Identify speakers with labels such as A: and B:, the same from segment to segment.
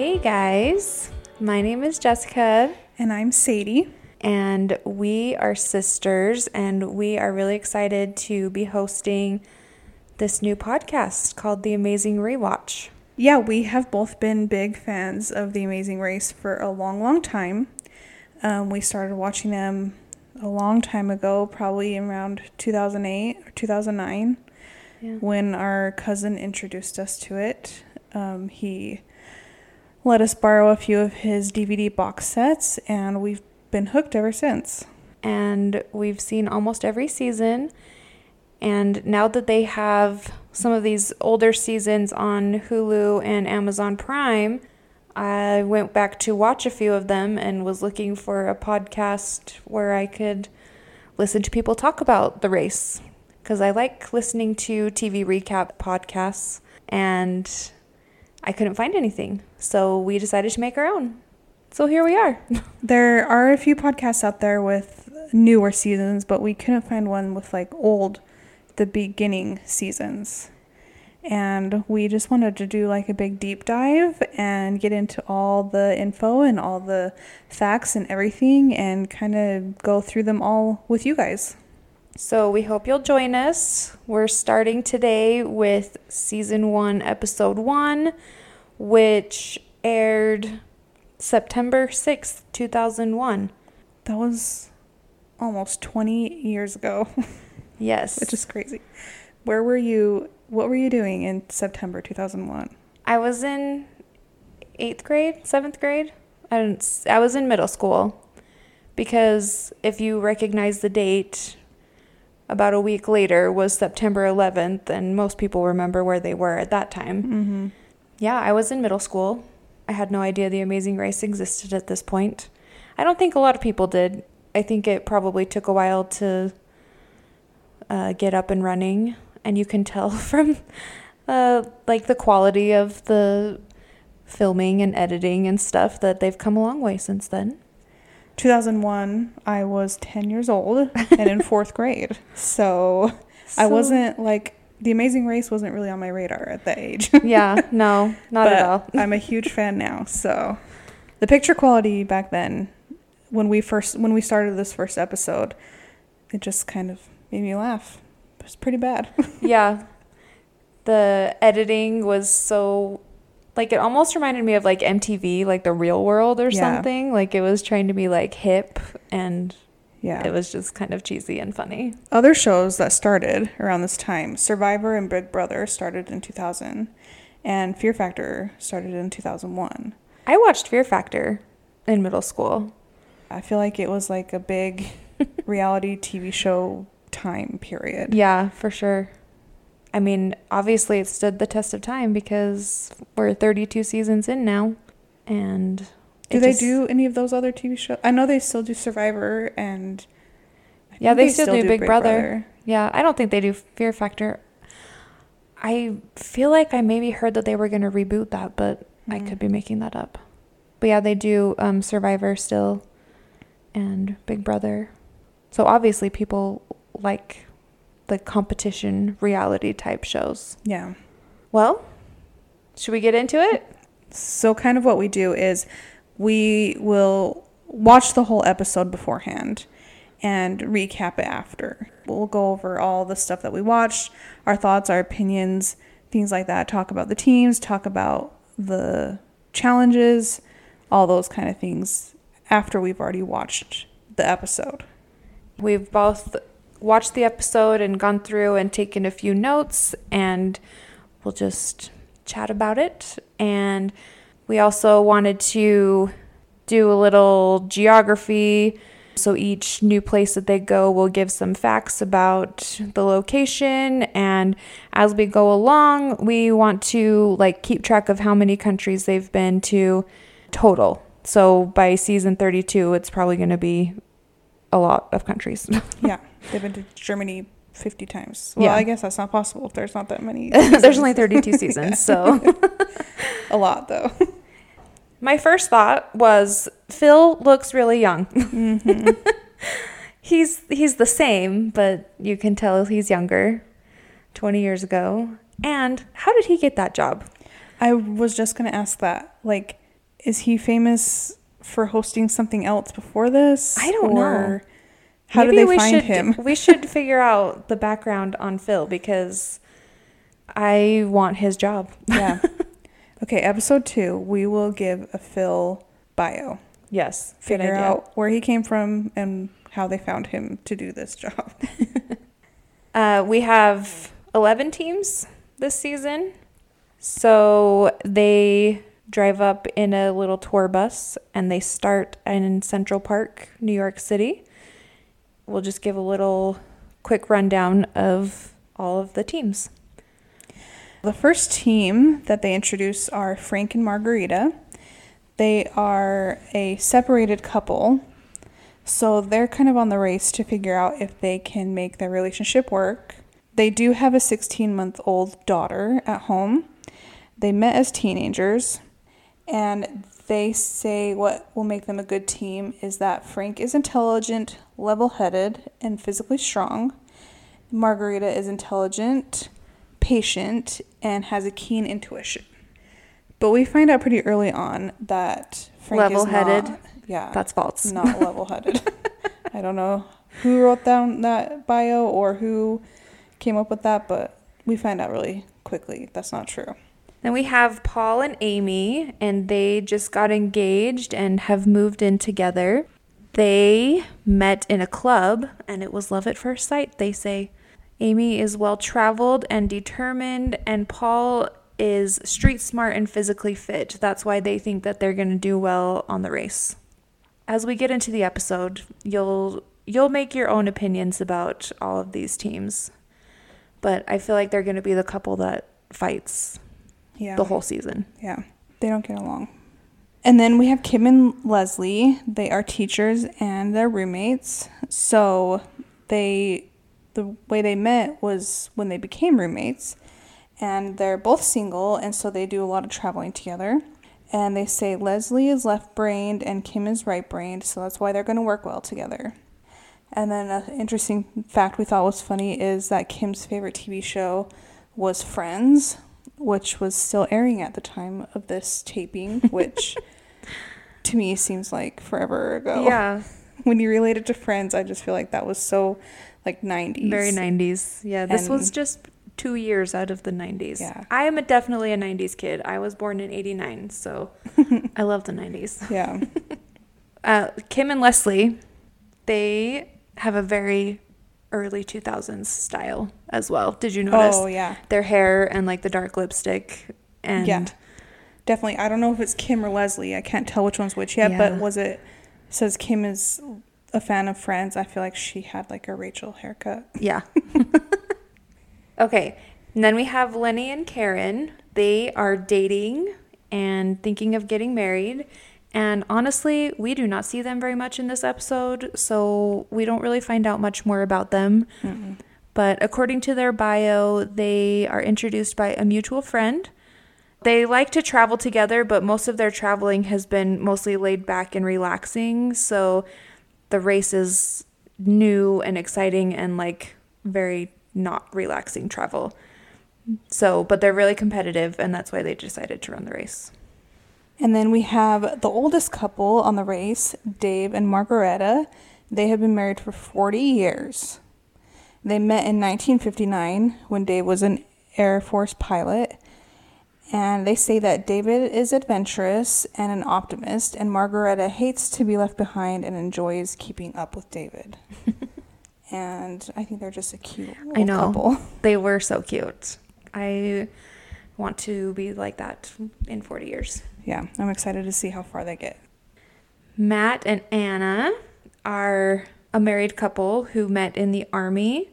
A: Hey guys, my name is Jessica,
B: And I'm Sadie.
A: and we are sisters, and we are really excited to be hosting this new podcast called The Amazing Rewatch.
B: Yeah, we have both been big fans of The Amazing Race for a long, long time. Um, we started watching them a long time ago, probably around 2008 or 2009,
A: Yeah.
B: when our cousin introduced us to it. Um, he let us borrow a few of his DVD box sets, and we've been hooked ever since.
A: and we've seen almost every season. And now that they have some of these older seasons on Hulu and Amazon Prime, I went back to watch a few of them and was looking for a podcast where I could listen to people talk about the race. Because I like listening to TV recap podcasts, and I couldn't find anything. So we decided to make our own. So here we are.
B: There are a few podcasts out there with newer seasons, but we couldn't find one with like old, the beginning seasons. And we just wanted to do like a big deep dive and get into all the info and all the facts and everything and kind of go through them all with you guys.
A: So we hope you'll join us. We're starting today with season one, episode one, which aired September 6th, 2001.
B: That was almost 20 years ago,
A: Yes.
B: which is crazy. Where were you? What were you doing in September 2001?
A: I was in eighth grade, seventh grade. I didn't. I was in middle school because if you recognize the date, about a week later was September 11th, and most people remember where they were at that time.
B: Mm-hmm.
A: Yeah, I was in middle school. I had no idea The Amazing Race existed at this point. I don't think a lot of people did. I think it probably took a while to uh, get up and running, and you can tell from uh, like the quality of the filming and editing and stuff that they've come a long way since then.
B: 2001, I was 10 years old and in fourth grade. So, I wasn't like, The Amazing Race wasn't really on my radar at that age.
A: yeah, no, not at all.
B: I'm a huge fan now. So, the picture quality back then, when we first, when we started this first episode, it just kind of made me laugh. It was pretty bad.
A: yeah. The editing was so like it almost reminded me of like MTV, like the real world or
B: Yeah.
A: something. Like it was trying to be like hip and
B: yeah.
A: it was just kind of cheesy and funny.
B: Other shows that started around this time Survivor and Big Brother started in 2000, and Fear Factor started in 2001.
A: I watched Fear Factor in middle school.
B: I feel like it was like a big reality TV show time period.
A: Yeah, for sure. I mean, obviously it stood the test of time because we're 32 seasons in now and
B: Do they
A: just-
B: do any of those other TV shows? I know they still do Survivor and. I
A: Yeah,
B: think
A: they still do Big Brother. Yeah, I don't think they do Fear Factor. I feel like I maybe heard that they were going to reboot that, but I
B: Mm.
A: could be making that up. But yeah, they do um, Survivor still and Big Brother. So obviously people like the competition reality type shows.
B: Yeah.
A: Well, should we get into it?
B: So, kind of what we do is we will watch the whole episode beforehand and recap it after. We'll go over all the stuff that we watched, our thoughts, our opinions, things like that. Talk about the teams, talk about the challenges, all those kind of things after we've already watched the episode.
A: We've both watched the episode and gone through and taken a few notes, and we'll just chat about it. And we also wanted to do a little geography. So each new place that they go will give some facts about the location. And as we go along, we want to like keep track of how many countries they've been to total. So by season 32, it's probably going to be a lot of countries.
B: yeah, they've been to Germany 50 times. Well,
A: Yeah.
B: I guess that's not possible. if There's not that many.
A: There's only 32 seasons, so
B: a lot, though.
A: my first thought was Phil looks really young.
B: hmm
A: he's he's the same, but you can tell he's younger. 20 years ago. And how did he get that job?
B: I was just going to ask that. Like, is he famous for hosting something else before this?
A: I don't know.
B: How
A: Maybe
B: did they
A: we
B: find
A: should,
B: him?
A: we should figure out the background on Phil because I want his job.
B: yeah. Okay, episode two, we will give a Phil bio.
A: Yes.
B: Figure out where he came from and how they found him to do this job.
A: Uh, we have 11 teams this season. So they drive up in a little tour bus and they start in Central Park, New York City. We'll just give a little quick rundown of all of the teams.
B: The first team that they introduce are Frank and Margarita. They are a separated couple. So they're kind of on the race to figure out if they can make their relationship work. They do have a 16 month old daughter at home. They met as teenagers, and they say what will make them a good team is that Frank is intelligent, level headed, and physically strong. Margarita is intelligent, patient, and has a keen intuition. But we find out pretty early on that Frank
A: Level-headed?
B: is not, yeah,
A: That's false.
B: not level headed. I don't know who wrote down that bio or who came up with that, but we find out really quickly that's not true.
A: Then we have Paul and Amy, and they just got engaged and have moved in together. They met in a club, and it was love at first sight, they say. Amy is well traveled and determined, and Paul is street smart and physically fit. That's why they think that they're going to do well on the race. As we get into the episode, you'll you'll make your own opinions about all of these teams. But I feel like they're going to be the couple that fights
B: Yeah.
A: the whole season.
B: Yeah, they don't get along. And then we have Kim and Leslie. They are teachers and they're roommates. So they, the way they met was when they became roommates. And they're both single, and so they do a lot of traveling together. And they say Leslie is left brained and Kim is right brained, so that's why they're going to work well together. And then an interesting fact we thought was funny is that Kim's favorite TV show was Friends, which was still airing at the time of this taping, which to me seems like forever ago.
A: Yeah,
B: When you relate it to Friends, I just feel like that was so like 90s.
A: very 90s. Yeah, this was just two years out of the 90s.
B: Yeah.
A: I am a, definitely a 90s kid. I was born in 89, so I love the 90s.
B: Yeah.
A: Uh, Kim and Leslie, they have a very early 2000s style as well. Did you notice?
B: oh, yeah.
A: Their hair and like the dark lipstick. And
B: Yeah. Definitely. I don't know if it's Kim or Leslie. I can't tell which one's which yet, but
A: Yeah.
B: was it says Kim is a fan of Friends. I feel like she had like a Rachel haircut.
A: Yeah. okay. And then we have Lenny and Karen. They are dating and thinking of getting married. And honestly, we do not see them very much in this episode, so we don't really find out much more about them.
B: Mm-mm.
A: But according to their bio, they are introduced by a mutual friend. They like to travel together, but most of their traveling has been mostly laid back and relaxing. So the race is new and exciting and like very not relaxing travel. So, but they're really competitive, and that's why they decided to run the race.
B: And then we have the oldest couple on the race, Dave and Margareta. They have been married for 40 years. They met in 1959 when Dave was an Air Force pilot. And they say that David is adventurous and an optimist, and Margareta hates to be left behind and enjoys keeping up with David. and I think they're just a cute
A: I know.
B: couple.
A: They were so cute. I want to be like that in 40 years.
B: Yeah, I'm excited to see how far they get.
A: Matt and Anna are a married couple who met in the Army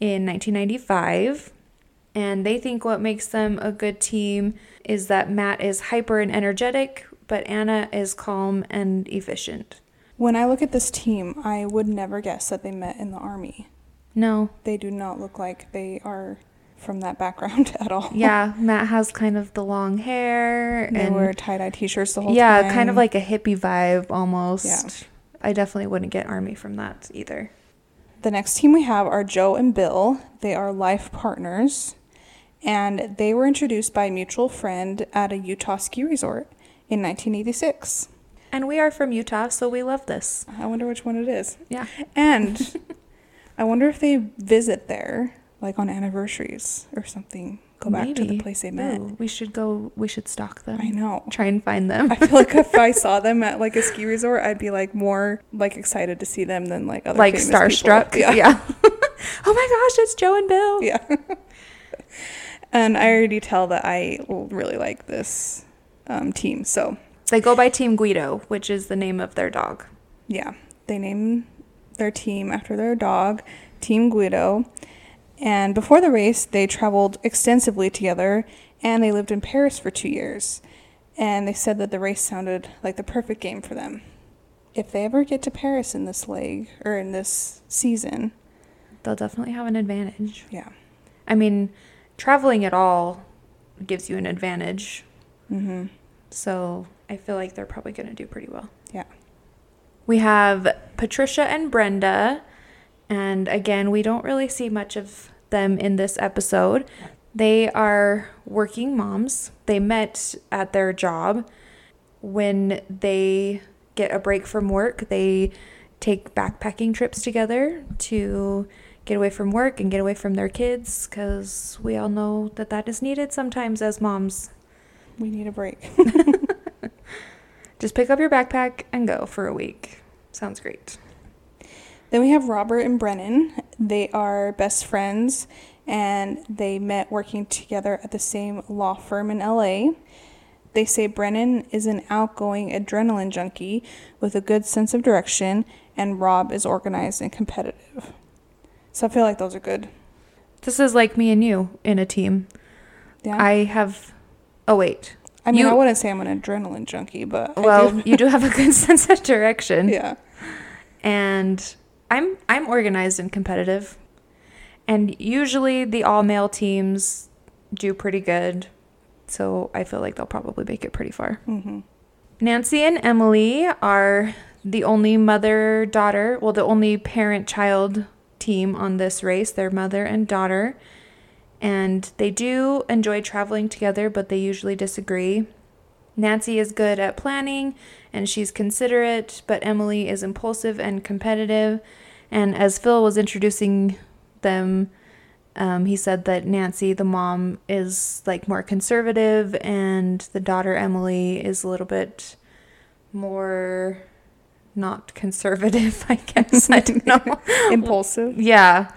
A: in 1995. And they think what makes them a good team is that Matt is hyper and energetic, but Anna is calm and efficient.
B: When I look at this team, I would never guess that they met in the army.
A: No.
B: They do not look like they are from that background at all.
A: Yeah, Matt has kind of the long hair
B: They
A: and
B: wear tie dye t shirts the whole
A: yeah,
B: time.
A: Yeah, kind of like a hippie vibe almost.
B: Yeah.
A: I definitely wouldn't get army from that either.
B: The next team we have are Joe and Bill. They are life partners. And they were introduced by a mutual friend at a Utah ski resort. in 1986.
A: And we are from Utah, so we love this.
B: I wonder which one it is.
A: Yeah.
B: And I wonder if they visit there, like on anniversaries or something. Go back to the place they met.
A: Ooh, we should go. We should stalk them.
B: I know.
A: Try and find them.
B: I feel like if I saw them at like a ski resort, I'd be like more like excited to see them than like other
A: like
B: famous people.
A: starstruck.
B: Yeah.
A: Yeah. oh my gosh, it's Joe and Bill.
B: Yeah. and I already tell that I really like this um, team. So
A: They go by Team Guido, which is the name of their dog.
B: yeah, they name their team after their dog, Team Guido. And before the race, they traveled extensively together and they lived in Paris for two years. And they said that the race sounded like the perfect game for them. If they ever get to Paris in this leg or in this season,
A: They'll definitely have an advantage.
B: yeah.
A: I mean, traveling at all gives you an advantage.
B: Mm-hmm.
A: So I feel like they're probably going to do pretty well.
B: Yeah.
A: We have Patricia and Brenda. And again, we don't really see much of them in this episode. They are working moms. They met at their job. When they get a break from work, they take backpacking trips together to get away from work and get away from their kids because we all know that that is needed sometimes as moms.
B: We need a break.
A: Just pick up your backpack and go for a week. Sounds great.
B: Then we have Robert and Brennan. They are best friends and they met working together at the same law firm in LA. They say Brennan is an outgoing adrenaline junkie with a good sense of direction, and Rob is organized and competitive. So I feel like those are good.
A: This is like me and you in a team.
B: Yeah.
A: I have. Oh, wait.
B: I mean,
A: you-
B: I wouldn't say I'm an adrenaline junkie, but I
A: Well,
B: do.
A: you do have a good sense of direction.
B: yeah.
A: And I'm I'm organized and competitive. And usually the all male teams do pretty good. So I feel like they'll probably make it pretty far.
B: hmm
A: Nancy and Emily are the only mother daughter, well, the only parent child team on this race. They're mother and daughter. And they do enjoy traveling together, but they usually disagree. Nancy is good at planning and she's considerate, but Emily is impulsive and competitive. And as Phil was introducing them, um, he said that Nancy, the mom, is like more conservative, and the daughter Emily is a little bit more not conservative, I guess. I don't know.
B: Impulsive.
A: yeah.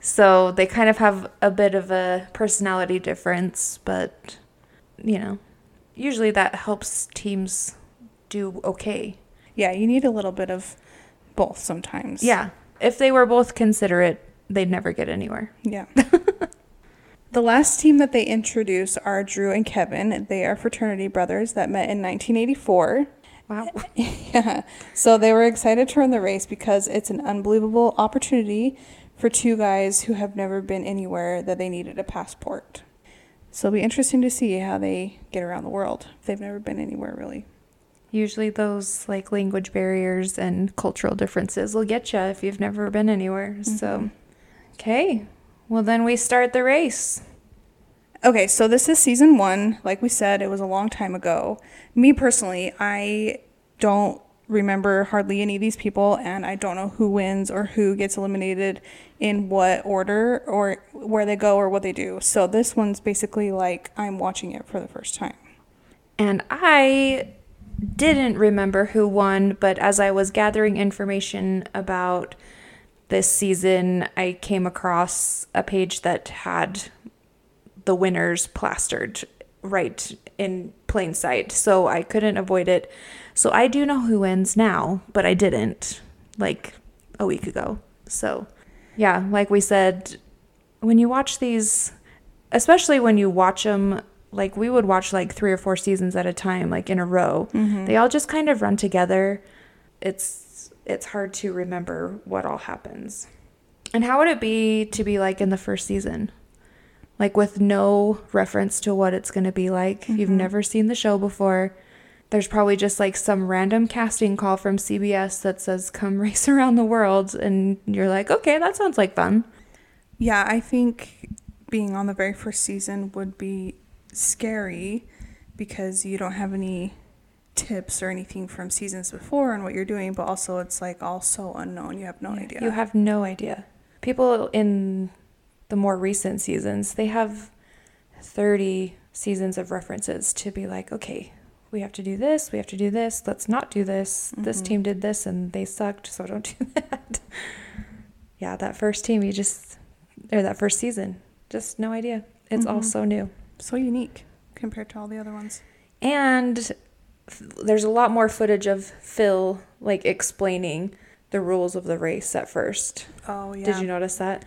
A: So they kind of have a bit of a personality difference, but you know, usually that helps teams do okay.
B: Yeah, you need a little bit of both sometimes.
A: Yeah. If they were both considerate, they'd never get anywhere.
B: Yeah. the last team that they introduce are Drew and Kevin. They are fraternity brothers that met in 1984.
A: Wow.
B: yeah. So they were excited to run the race because it's an unbelievable opportunity for two guys who have never been anywhere that they needed a passport. So it'll be interesting to see how they get around the world. They've never been anywhere really.
A: Usually those like language barriers and cultural differences will get you if you've never been anywhere. So, mm-hmm. okay. Well, then we start the race.
B: Okay, so this is season one. Like we said, it was a long time ago. Me personally, I don't remember hardly any of these people, and I don't know who wins or who gets eliminated in what order or where they go or what they do. So this one's basically like I'm watching it for the first time.
A: And I didn't remember who won, but as I was gathering information about this season, I came across a page that had the winners plastered right in plain sight. So I couldn't avoid it. So I do know who wins now, but I didn't like a week ago. So, yeah, like we said, when you watch these, especially when you watch them, like we would watch like three or four seasons at a time, like in a row, mm-hmm. they all just kind of run together. It's it's hard to remember what all happens. And how would it be to be like in the first season? Like with no reference to what it's going to be like. You've mm-hmm. never seen the show before. There's probably just like some random casting call from CBS that says come race around the world and you're like, "Okay, that sounds like fun."
B: Yeah, I think being on the very first season would be scary because you don't have any tips or anything from seasons before and what you're doing, but also it's like all so unknown. You have no
A: Yeah,
B: idea.
A: You have no idea. People in the more recent seasons, they have 30 seasons of references to be like, okay, we have to do this, we have to do this, let's not do this. This
B: Mhm.
A: team did this and they sucked, so don't do that. yeah, that first team, you just, or that first season, just no idea. It's all
B: Mhm.
A: so new.
B: so unique compared to all the other ones.
A: And there's a lot more footage of Phil like explaining the rules of the race at first.
B: Oh yeah.
A: Did you notice that?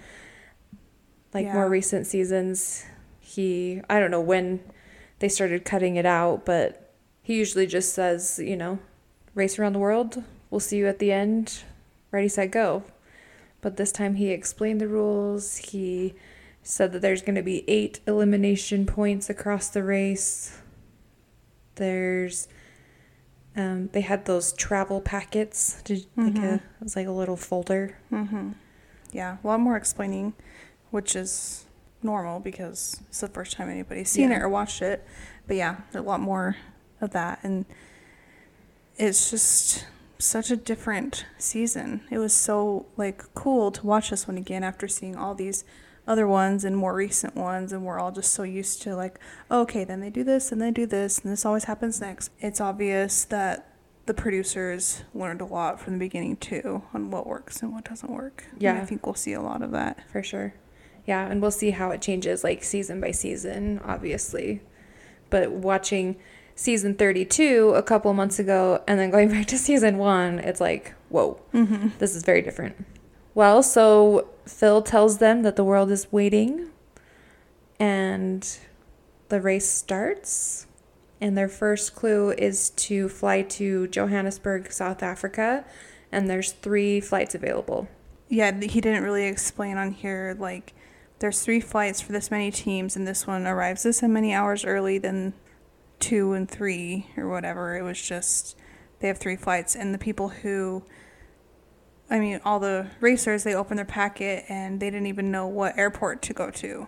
A: Like
B: Yeah.
A: more recent seasons, he I don't know when they started cutting it out, but he usually just says, you know, race around the world. We'll see you at the end. Ready, set, go. But this time he explained the rules. He said that there's going to be eight elimination points across the race. There's, um, they had those travel packets. Did, Like a, it was like a little folder.
B: Mm-hmm. Yeah, a lot more explaining, which is normal because it's the first time anybody's seen
A: Yeah.
B: it or watched it. But yeah, a lot more of that, and it's just such a different season. It was so like cool to watch this one again after seeing all these other ones and more recent ones, and we're all just so used to like, oh, okay, then they do this and they do this, and this always happens next. It's obvious that the producers learned a lot from the beginning too on what works and what doesn't work. And
A: Yeah.
B: I think we'll see a lot of that.
A: for sure. Yeah, and we'll see how it changes like season by season, obviously. But watching season 32 a couple months ago and then going back to season 1, it's like, whoa,
B: Mm-hmm.
A: this is very different. Well, so Phil tells them that the world is waiting and the race starts. And their first clue is to fly to Johannesburg, South Africa, and there's 3 flights available.
B: Yeah, he didn't really explain on here like there's three flights for this many teams and this one arrives this many hours early than two and three or whatever. It was just they have three flights and the people who I mean, all the racers they opened their packet and they didn't even know what airport to go to.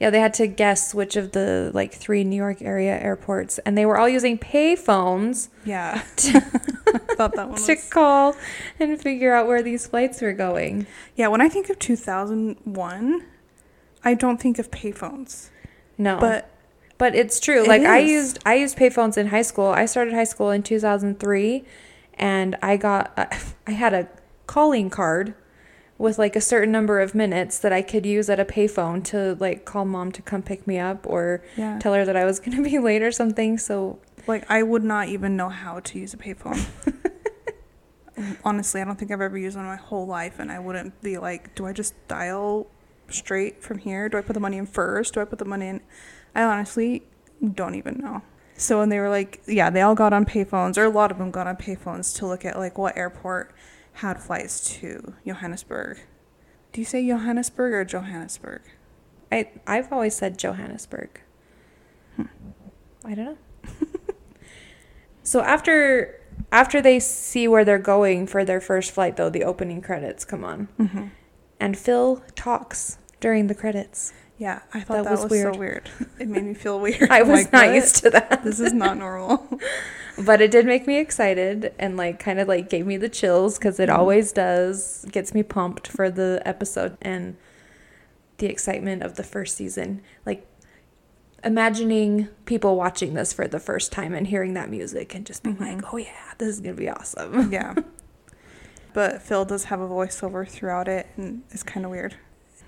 A: Yeah, they had to guess which of the like three New York area airports, and they were all using pay phones
B: Yeah.
A: to,
B: I thought that one
A: to
B: was
A: call and figure out where these flights were going.
B: Yeah, when I think of 2001, I don't think of payphones.
A: No,
B: But
A: but it's true.
B: It
A: like I used I used payphones in high school. I started high school in 2003, and I got I had a calling card with like a certain number of minutes that I could use at a payphone to like call mom to come pick me up or
B: yeah,
A: tell her that I was going to be late or something. So
B: like I would not even know how to use a payphone. Honestly, I don't think I've ever used one in my whole life, and I wouldn't be like, do I just dial straight from here? Do I put the money in first? Do I put the money in? I honestly don't even know. So when they were like, yeah, they all got on payphones, or a lot of them got on payphones to look at like what airport had flights to Johannesburg. Do you say Johannesburg or Johannesburg?
A: I I've always said Johannesburg. I don't know. so after after they see where they're going for their first flight though, the opening credits come on.
B: Mm-hmm.
A: And Phil talks during the credits.
B: Yeah, I thought
A: That
B: that,
A: was
B: was,
A: weird.
B: so weird. It made me feel weird.
A: I was
B: like,
A: not
B: "What?
A: used to that.
B: This is not normal.
A: But it did make me excited and like kind of like gave me the chills cuz it
B: Mhm.
A: always does. Gets me pumped for the episode and the excitement of the first season. Like imagining people watching this for the first time and hearing that music and just being
B: Mhm.
A: like, "Oh yeah, this is going to be awesome."
B: yeah. But Phil does have a voiceover throughout it, and it's kind of weird.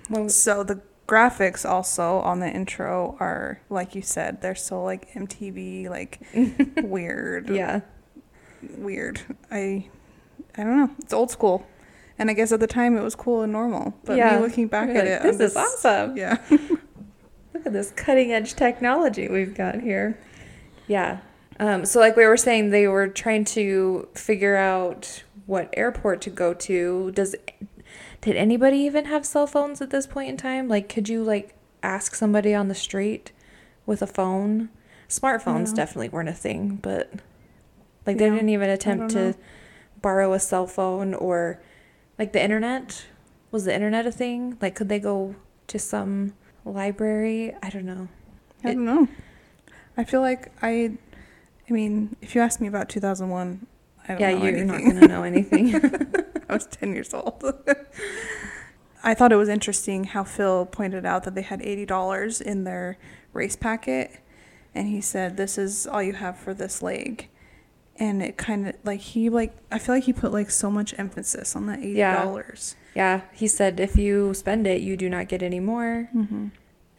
A: When-
B: So the graphics also on the intro are, like you said, they're so like MTV, like weird.
A: yeah.
B: Weird. I, I don't know. It's old school, and I guess at the time it was cool and normal. But
A: Yeah.
B: me looking back
A: You're
B: at
A: like,
B: it,
A: this is awesome.
B: Yeah.
A: Look at this cutting edge technology we've got here. Yeah. Um, so, like we were saying, they were trying to figure out what airport to go to. Does did anybody even have cell phones at this point in time? Like, could you like ask somebody on the street with a phone? Smartphones
B: No.
A: definitely weren't a thing, but like they didn't even attempt to borrow a cell phone or like the internet. Was the internet a thing? Like, could they go to some library? I don't know.
B: I
A: It-
B: don't know. I feel like I I mean, if you ask me about 2001, I don't
A: Yeah,
B: know
A: you're
B: anything.
A: not going to know anything.
B: I was 10 years old. I thought it was interesting how Phil pointed out that they had $80 in their race packet. And he said, This is all you have for this leg. And it kind of like he, like, I feel like he put like so much emphasis on that $80.
A: Yeah. yeah, he said if you spend it, you do not get any more.
B: Mm-hmm.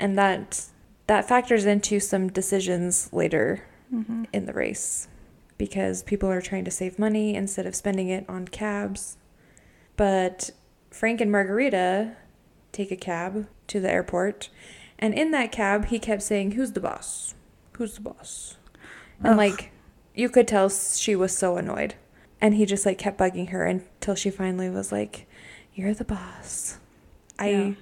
A: And that that factors into some decisions later
B: Mm-hmm.
A: in the race because people are trying to save money instead of spending it on cabs. But Frank and Margarita take a cab to the airport, and in that cab, he kept saying, Who's the boss? Who's the boss? And
B: Ugh.
A: like, you could tell she was so annoyed. And he just like kept bugging her until she finally was like, You're the boss. I.
B: Yeah.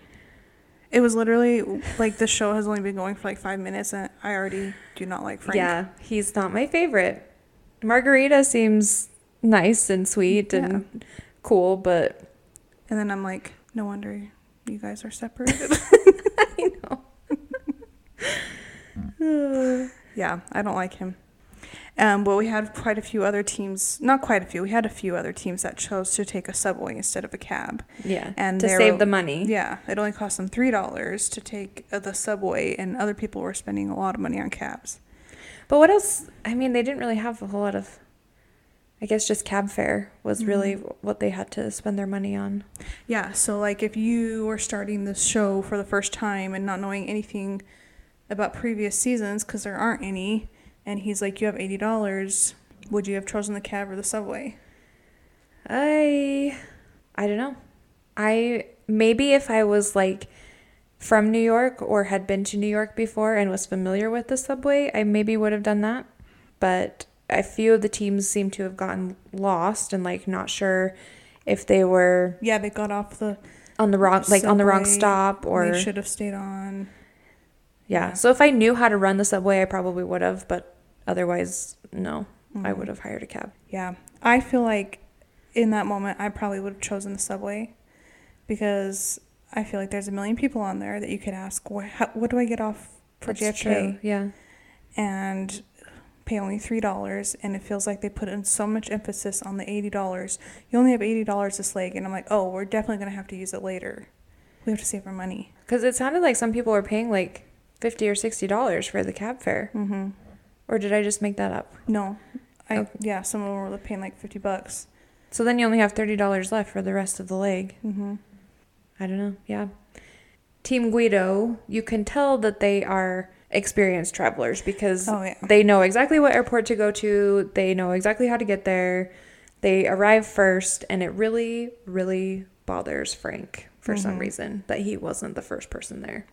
B: It was literally like the show has only been going for like five minutes, and I already do not like Frank.
A: Yeah, he's not my favorite. Margarita seems nice and sweet and cool, but
B: And then I'm like, no wonder you guys are separated.
A: I know.
B: yeah, I don't like him. Um, but we had quite a few other teams, not quite a few, we had a few other teams that chose to take a subway instead of a cab.
A: yeah,
B: And
A: to save
B: were-
A: the money.
B: Yeah, it only cost them $3 to take uh, the subway, and other people were spending a lot of money on cabs.
A: But what else? I mean, they didn't really have a whole lot of. I guess just cab fare was really
B: Mhm.
A: what they had to spend their money on.
B: Yeah, so like if you were starting this show for the first time and not knowing anything about previous seasons, because there aren't any, and he's like, you have $80, would you have chosen the cab or the subway?
A: I I don't know. I maybe if I was like from New York or had been to New York before and was familiar with the subway, I maybe would have done that. But a few of the teams seem to have gotten lost and like not sure if they were
B: Yeah, they got off the
A: on the wrong like on the wrong stop or
B: they should have stayed on.
A: yeah.
B: yeah.
A: So if I knew how to run the subway, I probably would have, but otherwise no. I
B: Mhm.
A: would have hired a cab.
B: Yeah, I feel like in that moment I probably would have chosen the subway because I feel like there's a million people on there that you could ask, what, how, what do I get off for
A: That's
B: JFK?
A: true. Yeah.
B: And pay only three dollars, and it feels like they put in so much emphasis on the eighty dollars. You only have eighty dollars this leg, and I'm like, oh, we're definitely gonna have to use it later. We have to save our money.
A: Because it sounded like some people were paying like fifty or sixty dollars for the cab fare,
B: Mm-hmm.
A: or did I just make that up?
B: No, I
A: Okay.
B: yeah, some of them were paying like fifty bucks.
A: So then you only have thirty dollars left for the rest of the leg.
B: Mm-hmm.
A: I don't know. Yeah. Team Guido, you can tell that they are experienced travelers because
B: Oh yeah.
A: they know exactly what airport to go to. They know exactly how to get there. They arrive first, and it really, really bothers Frank for some
B: Mhm.
A: reason that he wasn't the first person there.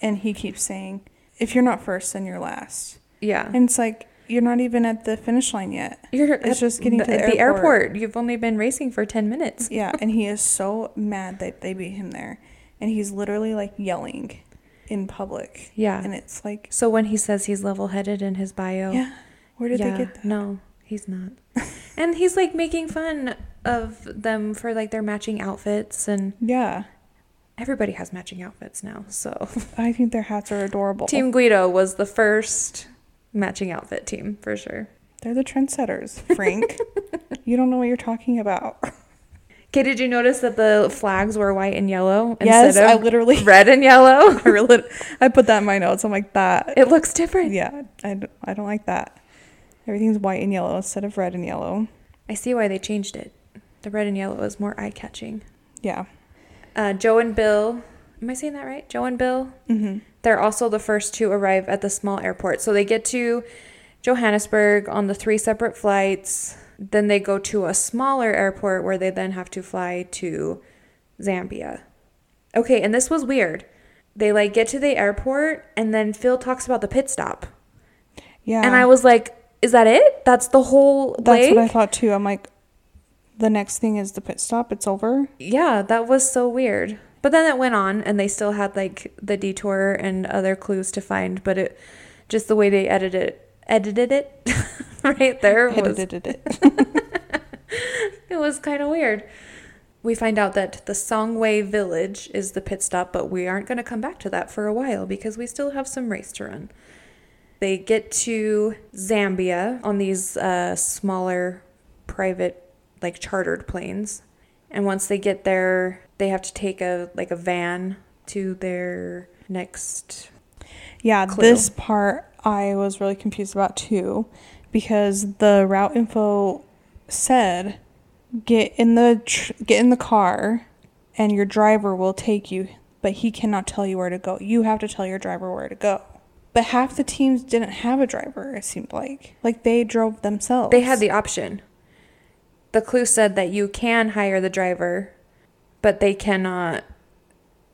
B: And he keeps saying, if you're not first, then you're last.
A: Yeah.
B: And it's like, you're not even at the finish line yet.
A: You're
B: It's just getting
A: the,
B: to the
A: at the
B: airport.
A: airport. You've only been racing for 10 minutes.
B: Yeah. and he is so mad that they beat him there. And he's literally like yelling in public.
A: Yeah.
B: And it's like,
A: So when he says he's level headed in his bio,
B: yeah, where did
A: yeah,
B: they get that?
A: No, he's not. and he's like making fun of them for like their matching outfits, and
B: Yeah.
A: everybody has matching outfits now. So
B: I think their hats are adorable.
A: Team Guido was the first matching outfit team for sure.
B: They're the trendsetters, Frank. you don't know what you're talking about.
A: Okay, did you notice that the flags were white and yellow
B: yes,
A: instead
B: I
A: of
B: literally,
A: red and yellow?
B: I really, I put that in my notes. I'm like that.
A: it looks different.
B: Yeah, I, I don't like that. Everything's white and yellow instead of red and yellow.
A: I see why they changed it. The red and yellow is more eye catching.
B: Yeah.
A: Uh, Joe and Bill, am I saying that right? Joe and Bill
B: Mm-hmm.
A: They're also the first to arrive at the small airport. So they get to Johannesburg on the three separate flights. Then they go to a smaller airport where they then have to fly to Zambia. Okay, and this was weird. They like get to the airport and then Phil talks about the pit stop.
B: Yeah.
A: And I was like, is that it? That's the whole
B: That's what I thought too. I'm like, the next thing is the pit stop. It's over.
A: Yeah, that was so weird. But then it went on and they still had like the detour and other clues to find, but it just the way they edited it edited it right there was
B: Edited it.
A: it was kind of weird. We find out that the Songwe Village is the pit stop, but we aren't going to come back to that for a while because we still have some race to run. they get to Zambia on these uh, smaller private, like chartered planes. And once they get there, they have to take a like a van to their next.
B: Yeah,
A: Clue.
B: this part I was really confused about too because the route info said get in the tr- get in the car and your driver will take you, but he cannot tell you where to go. You have to tell your driver where to go. But half the teams didn't have a driver, it seemed like. Like they drove themselves.
A: They had the option. The clue said that you can hire the driver, but they cannot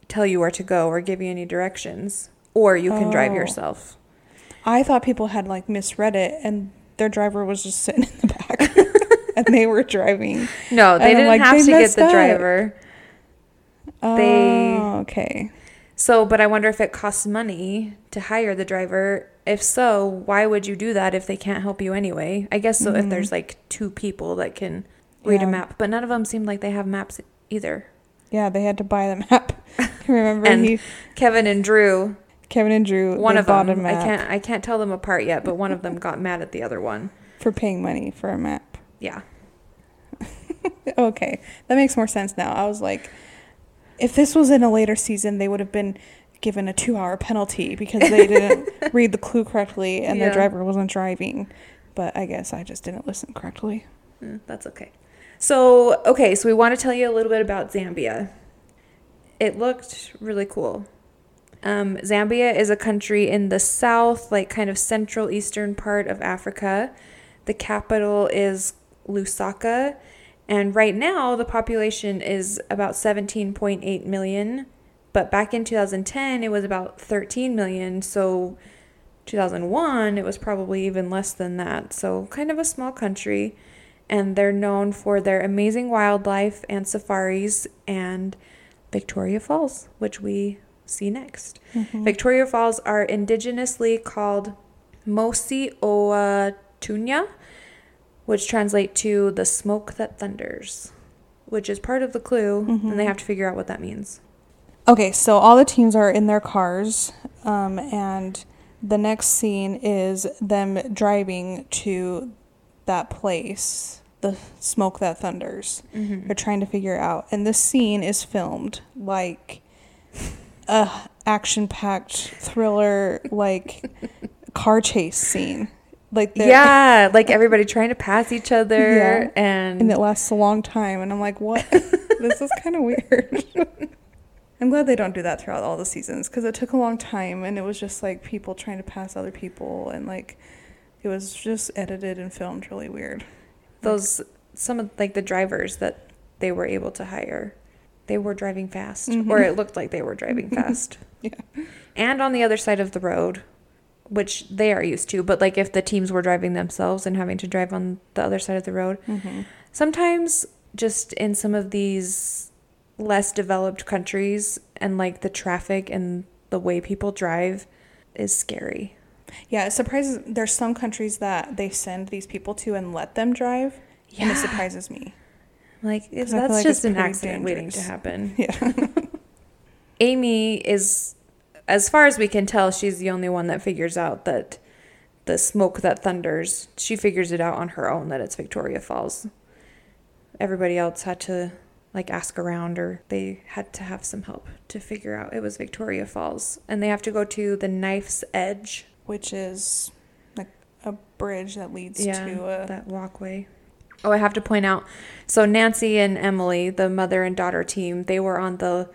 A: tell you where to go or give you any directions, or you can drive
B: Oh.
A: yourself.
B: I thought people had like misread it and their driver was just sitting in the back and they were driving.
A: No, they
B: And
A: didn't
B: like,
A: have
B: they
A: to get the
B: up.
A: driver. They-
B: Oh, okay.
A: So, but I wonder if it costs money to hire the driver. If so, why would you do that if they can't help you anyway? I guess so if
B: Mhm.
A: there's like two people that can read
B: Yeah.
A: a map, but none of them seemed like they have maps either.
B: Yeah, they had to buy the map. Remember
A: And
B: he
A: Kevin and Drew,
B: Kevin and Drew
A: one of them, I can't I can't tell them apart yet, but one of them got mad at the other one.
B: for paying money for a map.
A: Yeah.
B: Okay, that makes more sense now. I was like, if this was in a later season, they would have been given a two-hour penalty because they didn't read the clue correctly and
A: Yeah.
B: their driver wasn't driving. But I guess I just didn't listen correctly.
A: Mm, that's okay. So, okay, so we want to tell you a little bit about Zambia. It looked really cool. Um, Zambia is a country in the south, like kind of central eastern part of Africa. The capital is Lusaka. And right now, the population is about 17.8 million. But back in 2010, it was about 13 million. So 2001, it was probably even less than that. So kind of a small country. And they're known for their amazing wildlife and safaris and Victoria Falls, which we see next.
B: Mm-hmm.
A: Victoria Falls are indigenously called Mosi Oa Tunya, which translate to the smoke that thunders, which is part of the clue, and they
B: Mhm.
A: have to figure out what that means.
B: Okay, so all the teams are in their cars, um, and the next scene is them driving to that place, the smoke that thunders.
A: Mm-hmm.
B: They're trying to figure out, and this scene is filmed like a action-packed thriller, like car chase scene. Like
A: Yeah, like everybody trying to pass each other,
B: Yeah.
A: and,
B: and it lasts a long time, and I'm like, what? this is kind of weird. I'm glad they don't do that throughout all the seasons because it took a long time, and it was just like people trying to pass other people, and like it was just edited and filmed really weird.
A: those some of like the drivers that they were able to hire they were driving fast
B: Mhm.
A: or it looked like they were driving fast
B: Yeah.
A: and on the other side of the road which they are used to but like if the teams were driving themselves and having to drive on the other side of the road
B: Mm-hmm.
A: sometimes just in some of these less developed countries and like the traffic and the way people drive is scary
B: Yeah, it surprises. There's some countries that they send these people to and let them drive, yeah. and it surprises me.
A: Like that's
B: like
A: just an accident waiting to happen
B: Yeah.
A: Amy is, as far as we can tell, she's the only one that figures out that the smoke that thunders, she figures it out on her own that it's Victoria Falls. Everybody else had to like ask around or they had to have some help to figure out it was Victoria Falls. And they have to go to the knife's edge.
B: Which is like a bridge that leads
A: yeah,
B: to a.
A: that walkway. Oh, I have to point out. So Nancy and Emily, the mother and daughter team, they were on the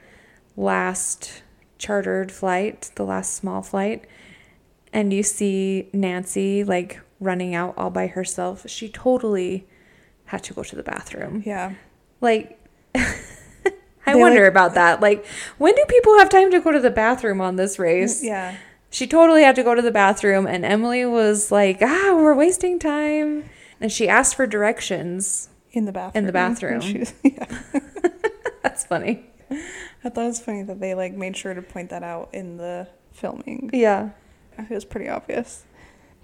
A: last chartered flight, the last small flight, and you see Nancy like running out all by herself. She totally had to go to the bathroom.
B: yeah.
A: Like I
B: They,
A: wonder
B: like-
A: about that. Like when do people have time to go to the bathroom on this race?
B: Yeah.
A: She totally had to go to the bathroom, and Emily was like, ah, we're wasting time. And she asked for directions.
B: In the bathroom.
A: In the bathroom.
B: She yeah.
A: That's funny.
B: I thought it was funny that they like made sure to point that out in the filming.
A: Yeah.
B: It was pretty obvious.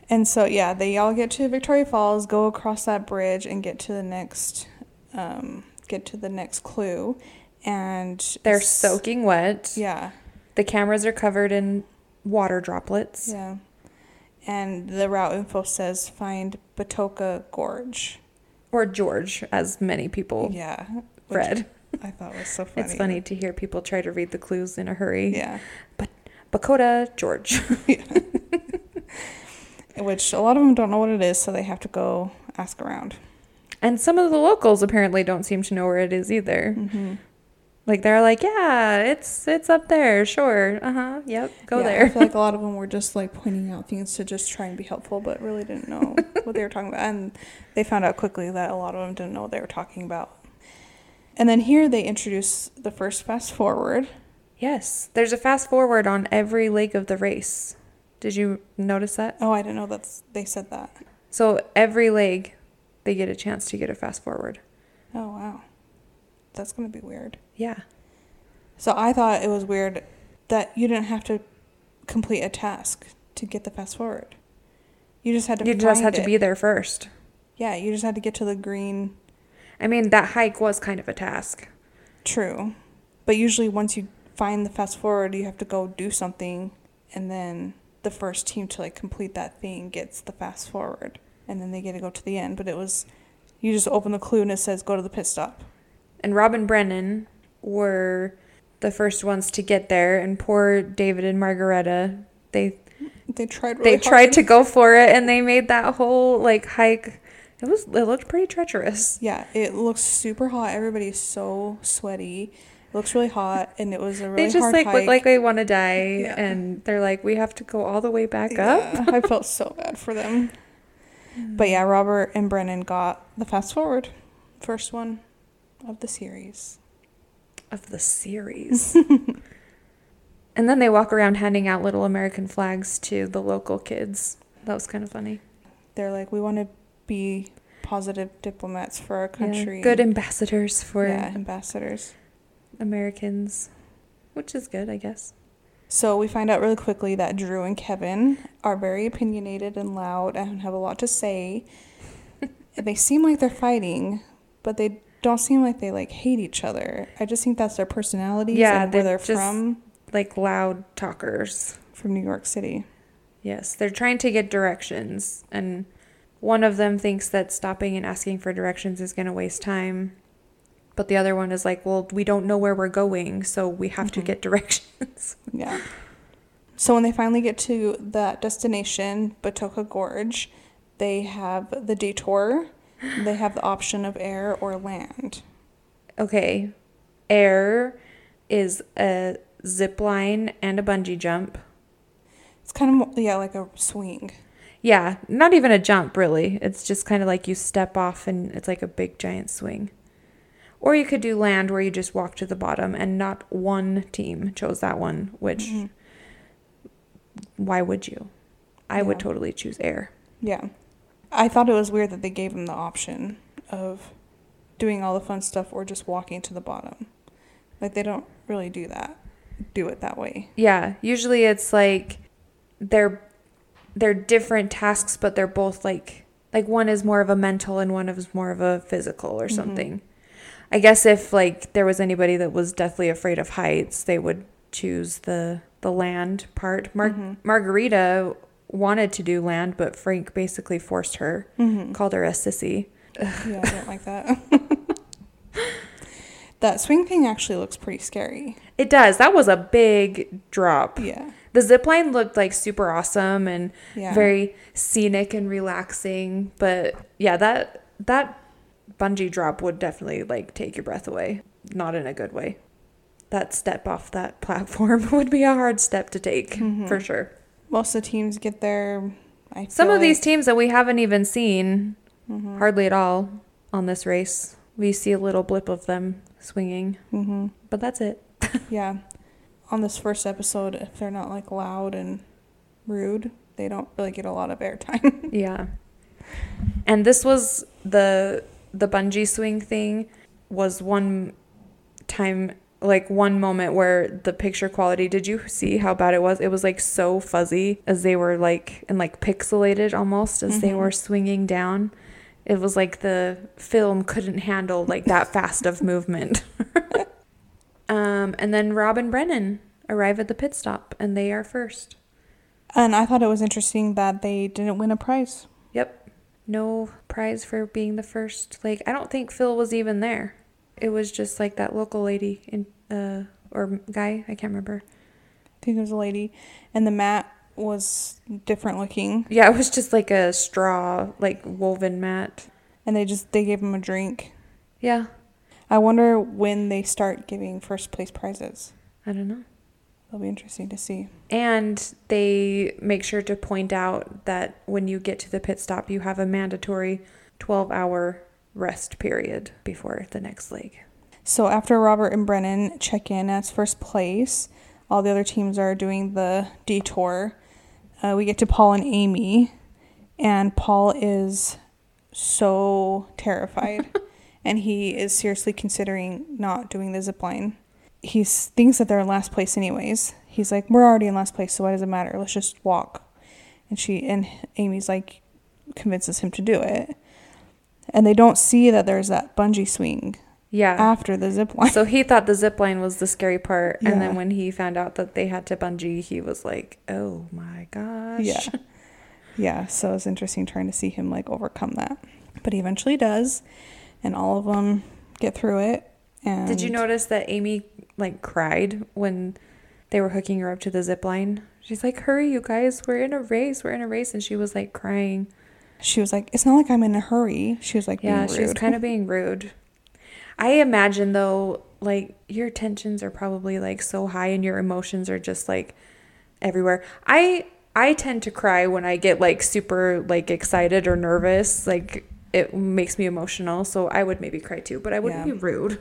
B: And so yeah, they all get to Victoria Falls, go across that bridge, and get to the next, um, get to the next clue, and
A: They're soaking wet.
B: Yeah,
A: The cameras are covered in water droplets.
B: yeah. and the route info says find Batoka Gorge.
A: Or George, as many people
B: Yeah,
A: read.
B: I thought was so funny.
A: It's funny to hear people try to read the clues in a hurry.
B: Yeah, But
A: Bakota, George.
B: which a lot of them don't know what it is, so they have to go ask around.
A: And some of the locals apparently don't seem to know where it is either.
B: Mm-hmm.
A: Like they're like, yeah, it's it's up there, sure, uh huh, yep, go
B: Yeah, I
A: there.
B: feel like a lot of them were just like pointing out things to just try and be helpful, but really didn't know what they were talking about. And they found out quickly that a lot of them didn't know what they were talking about. And then here they introduce the first fast forward.
A: Yes, there's a fast forward on every leg of the race. Did you notice that?
B: Oh, I didn't know that they said that.
A: So every leg, they get a chance to get a fast forward.
B: Oh wow, that's gonna be weird.
A: Yeah.
B: So I thought it was weird that you didn't have to complete a task to get the fast forward. You just had to.
A: You just had to be there first.
B: Yeah, you just had to get to the green.
A: I mean, that hike was kind of a task.
B: True, but usually once you find the fast forward, you have to go do something, and then the first team to like complete that thing gets the fast forward, and then they get to go to the end. But it was, you just open the clue and it says go to the pit stop.
A: And Robin Brennan were the first ones to get there, and poor David and Margareta, they
B: They tried. Really
A: they tried to go for it, and they made that whole like hike. It was it looked pretty treacherous.
B: Yeah, it looks super hot. Everybody's so sweaty. It looks really hot, and it was a really
A: they just
B: hard
A: like
B: hike.
A: look like they want to die,
B: Yeah.
A: and they're like, we have to go all the way back up.
B: I felt so bad for them. But yeah, mm. Robert and Brennan got the fast forward, first one of the series.
A: of the series. and then they walk around handing out little American flags to the local kids. That was kind of funny.
B: They're like, we want to be positive diplomats for our
A: Yeah,
B: country.
A: good ambassadors for
B: yeah, ambassadors.
A: Americans, which is good, I guess.
B: So we find out really quickly that Drew and Kevin are very opinionated and loud and have a lot to say. they seem like they're fighting, but they don't seem like they like hate each other. I just think that's their personalities
A: Yeah,
B: and where
A: they're
B: they're
A: just-
B: from,
A: Like loud talkers.
B: from New York City.
A: Yes, they're trying to get directions, and one of them thinks that stopping and asking for directions is going to waste time. But the other one is like, well, we don't know where we're going, so we have to
B: Mhm.
A: get directions.
B: Yeah. So when they finally get to that destination, Batoka Gorge, they have the detour. They have the option of air or land.
A: Okay. Air is a zip line and a bungee jump.
B: It's kind of yeah, like a swing.
A: Yeah, not even a jump really. It's just kind of like you step off and it's like a big giant swing. Or you could do land where you just walk to the bottom and not one team chose that one, which
B: Mhm.
A: why would you? I would totally choose air.
B: Yeah. I thought it was weird that they gave them the option of doing all the fun stuff or just walking to the bottom. Like they don't really do that. Do it that way.
A: Yeah, usually it's like they're they're different tasks but they're both like like one is more of a mental and one is more of a physical or
B: Mhm.
A: something. I guess if like there was anybody that was deathly afraid of heights, they would choose the the land part. Mar-
B: Mhm.
A: Margarita wanted to do land, but Frank basically forced her,
B: Mhm.
A: called her a sissy.
B: Yeah, I don't like that. that swing thing actually looks pretty scary.
A: It does. That was a big drop.
B: Yeah.
A: The zip line looked like super awesome and
B: Yeah.
A: very scenic and relaxing. But yeah, that that bungee drop would definitely like take your breath away. Not in a good way. That step off that platform would be a hard step to take
B: Mhm.
A: for sure.
B: Most of the teams get there. I
A: Some of these teams that we haven't even seen
B: Mhm.
A: hardly at all on this race. We see a little blip of them swinging,
B: Mhm.
A: but that's it.
B: Yeah. On this first episode, if they're not like loud and rude, they don't really get a lot of airtime.
A: Yeah. And this was the the bungee swing thing was one time like one moment where the picture quality did you see how bad it was it was like so fuzzy as they were like and like pixelated almost as they
B: Mhm.
A: were swinging down it was like the film couldn't handle like that fast of movement um and then rob and brennan arrive at the pit stop and they are first
B: And I thought it was interesting that they didn't win a prize.
A: Yep. No prize for being the first. Like, I don't think Phil was even there. It was just like that local lady in, uh, or guy. I can't remember.
B: I think it was a lady. And the mat was different looking.
A: Yeah, it was just like a straw, like woven mat.
B: And they just, they gave him a drink.
A: Yeah.
B: I wonder when they start giving first place prizes.
A: I don't know.
B: It'll be interesting to see.
A: And they make sure to point out that when you get to the pit stop, you have a mandatory 12 hour rest period before the next leg.
B: So after Robert and Brennan check in as first place, all the other teams are doing the detour. Uh, we get to Paul and Amy, and Paul is so terrified, and he is seriously considering not doing the zip line. He thinks that they're in last place anyways. He's like, "We're already in last place, so why does it matter? Let's just walk." And she and Amy's like convinces him to do it, and they don't see that there's that bungee swing
A: Yeah.
B: after the zip line.
A: So he thought the zip line was the scary part. And then when he found out that they had to bungee, he was like, oh my gosh.
B: Yeah. Yeah, so it's interesting trying to see him like overcome that. But he eventually does, and all of them get through it. And
A: Did you notice that Amy like cried when they were hooking her up to the zip line? She's like, hurry, you guys. We're in a race. We're in a race. And she was like crying.
B: She was like, "It's not like I'm in a hurry." She was like,
A: Yeah,
B: being
A: she was kind of being rude. I imagine though, like your tensions are probably like so high and your emotions are just like everywhere. I I tend to cry when I get like super like excited or nervous. Like it makes me emotional, so I would maybe cry too, but I wouldn't
B: Yeah.
A: be rude.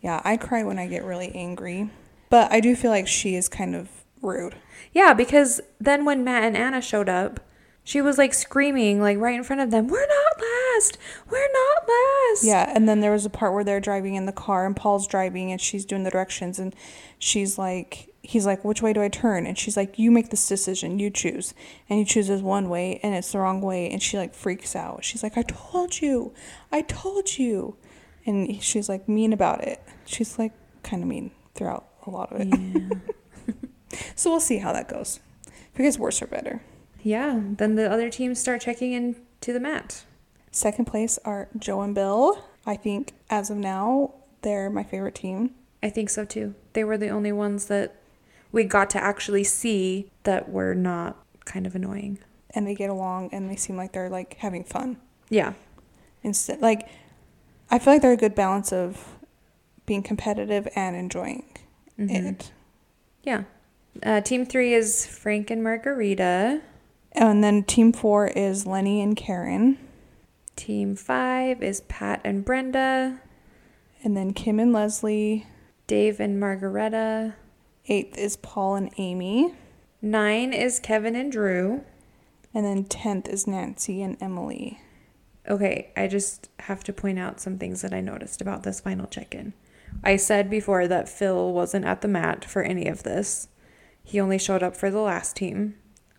B: Yeah, I cry when I get really angry, but I do feel like she is kind of rude.
A: Yeah, because then when Matt and Anna showed up, she was like screaming like right in front of them, "We're not last. We're not last."
B: Yeah, and then there was a part where they're driving in the car and Paul's driving and she's doing the directions and she's like he's like, "Which way do I turn?" And she's like, "You make this decision. You choose." And he chooses one way and it's the wrong way and she like freaks out. She's like, "I told you. I told you." And she's like mean about it. She's like kind of mean throughout a lot of it.
A: Yeah.
B: So we'll see how that goes. If it gets worse or better.
A: Yeah, then the other teams start checking in to the mat.
B: Second place are Joe and Bill. I think as of now, they're my favorite team.
A: I think so too. They were the only ones that we got to actually see that were not kind of annoying.
B: and they get along and they seem like they're like having fun
A: Yeah.
B: instead like i feel like they're a good balance of being competitive and enjoying
A: Mhm.
B: it
A: Yeah. Uh, team three is Frank and Margarita.
B: And then team four is lenny and karen
A: Team five is Pat and Brenda.
B: and then kim and leslie
A: Dave and Margareta.
B: eighth is paul and amy
A: Nine is Kevin and Drew.
B: and then 10th is nancy and emily
A: Okay, I just have to point out some things that I noticed about this final check in. I said before that Phil wasn't at the mat for any of this. He only showed up for the last team,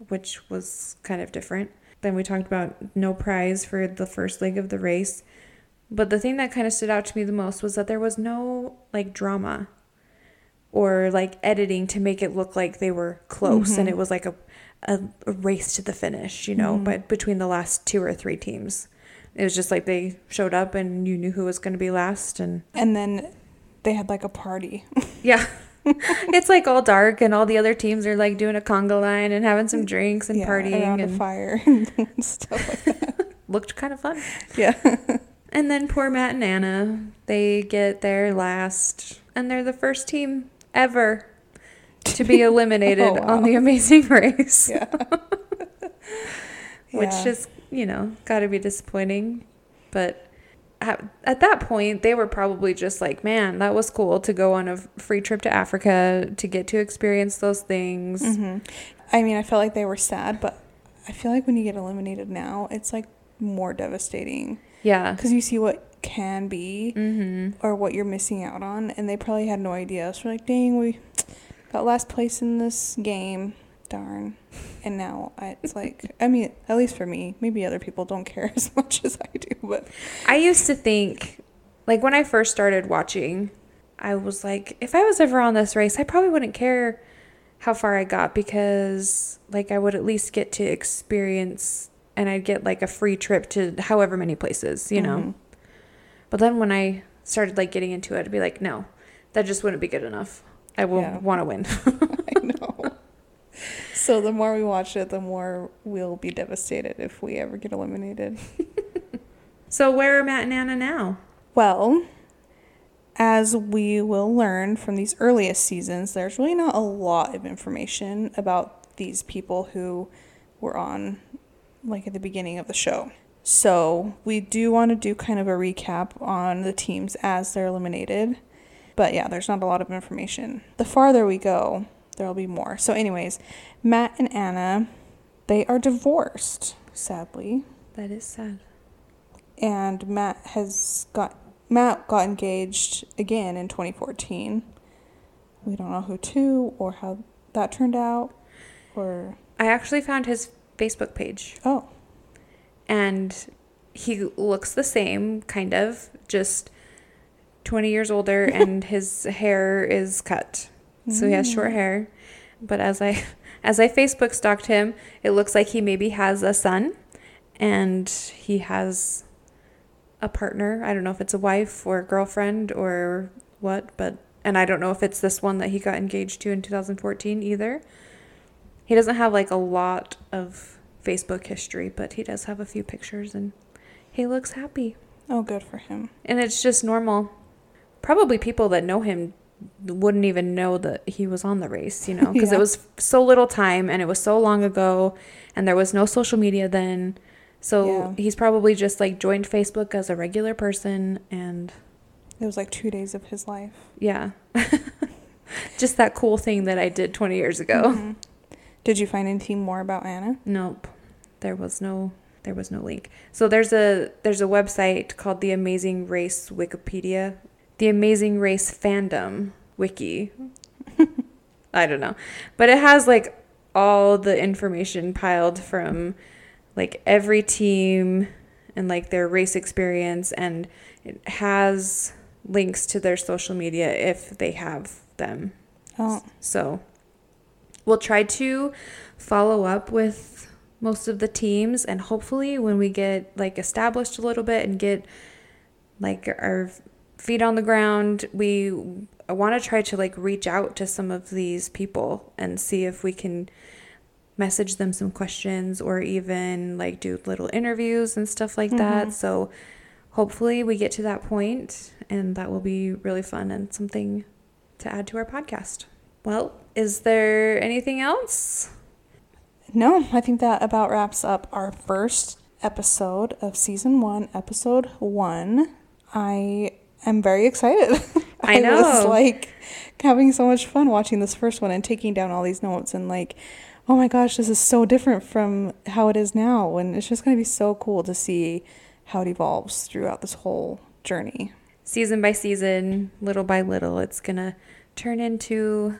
A: which was kind of different. Then we talked about no prize for the first leg of the race. But the thing that kind of stood out to me the most was that there was no like drama or like editing to make it look like they were close and
B: Mhm.
A: it was like a, a, a race to the finish, you know,
B: Mhm.
A: but between the last two or three teams. It was just like they showed up and you knew who was going to be last and
B: and then they had like a party
A: yeah. it's like all dark and all the other teams are like doing a conga line and having some drinks and
B: yeah,
A: partying and
B: fire and stuff like that
A: looked kind of fun.
B: yeah
A: And then poor Matt and Anna, they get there last and they're the first team ever to be eliminated
B: Oh, wow.
A: on the amazing race.
B: yeah
A: which
B: Yeah.
A: is you know got to be disappointing but at, at that point they were probably just like man that was cool to go on a free trip to africa to get to experience those things.
B: Hmm I mean, I felt like they were sad, but I feel like when you get eliminated now, it's like more devastating.
A: Yeah.
B: Because you see what can be
A: mm-hmm.
B: or what you're missing out on, and they probably had no idea. So, like, dang, we got last place in this game. Darn. And now it's like, I mean, at least for me, maybe other people don't care as much as I do, but
A: i used to think like when i first started watching i was like if i was ever on this race i probably wouldn't care how far I got because like I would at least get to experience and I'd get like a free trip to however many places, you know.
B: Mhm.
A: But then when I started like getting into it, I'd be like, no, that just wouldn't be good enough. I will
B: Yeah.
A: want to win.
B: So the more we watch it, the more we'll be devastated if we ever get eliminated.
A: so where are Matt and Anna now?
B: Well, as we will learn from these earliest seasons, there's really not a lot of information about these people who were on, like, at the beginning of the show. So, we do want to do kind of a recap on the teams as they're eliminated. But yeah, there's not a lot of information. The farther we go, there'll be more. So, anyways, Matt and Anna, they are divorced, sadly
A: That is sad.
B: and Matt has got Matt got engaged again in 2014. We don't know who to or how that turned out or
A: I actually found his Facebook page
B: oh,
A: and he looks the same, kind of, just 20 years older, and his hair is cut. So he has short mm. hair. But as I as I Facebook stalked him, it looks like he maybe has a son and he has a partner. I don't know if it's a wife or a girlfriend or what, but and I don't know if it's this one that he got engaged to in 2014 either. He doesn't have like a lot of Facebook history, but he does have a few pictures and he looks happy.
B: oh good for him.
A: And it's just normal. Probably people that know him wouldn't even know that he was on the race, you know, because
B: Yeah.
A: it was so little time and it was so long ago and there was no social media then. So
B: Yeah.
A: he's probably just like joined Facebook as a regular person and
B: It was like 2 days of his life.
A: yeah. just that cool thing that I did 20 years ago.
B: Mhm. Did you find anything more about Anna?
A: Nope. There was no there was no link. So there's a there's a website called the Amazing Race Wikipedia. The Amazing Race Fandom Wiki. I don't know. But it has like all the information piled from like every team and like their race experience and it has links to their social media if they have them.
B: Oh,
A: So we'll try to follow up with most of the teams and hopefully when we get like established a little bit and get like our feet on the ground, we want to try to like reach out to some of these people and see if we can message them some questions or even like do little interviews and stuff like that.
B: Mhm.
A: So hopefully we get to that point and that will be really fun and something to add to our podcast. Well, is there anything else?
B: no, I think that about wraps up our first episode of season 1, episode 1. I am very excited.
A: I
B: was
A: know.
B: like having so much fun watching this first one and taking down all these notes and like, oh my gosh, this is so different from how it is now. And it's just going to be so cool to see how it evolves throughout this whole journey.
A: Season by season, little by little, it's going to turn into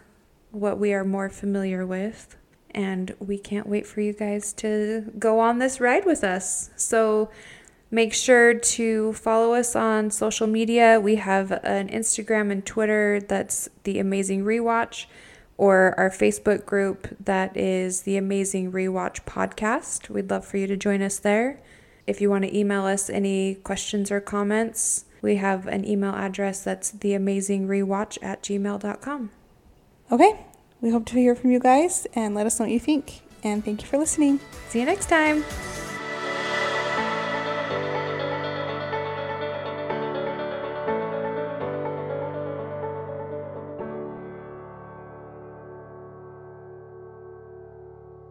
A: what we are more familiar with. And we can't wait for you guys to go on this ride with us. So make sure to follow us on social media. We have an Instagram and Twitter that's The Amazing Rewatch, or our Facebook group that is The Amazing Rewatch Podcast. We'd love for you to join us there. If you want to email us any questions or comments, we have an email address that's theamazingrewatch at gmail.com.
B: Okay, we hope to hear from you guys and let us know what you think. And thank you for listening.
A: See you next time.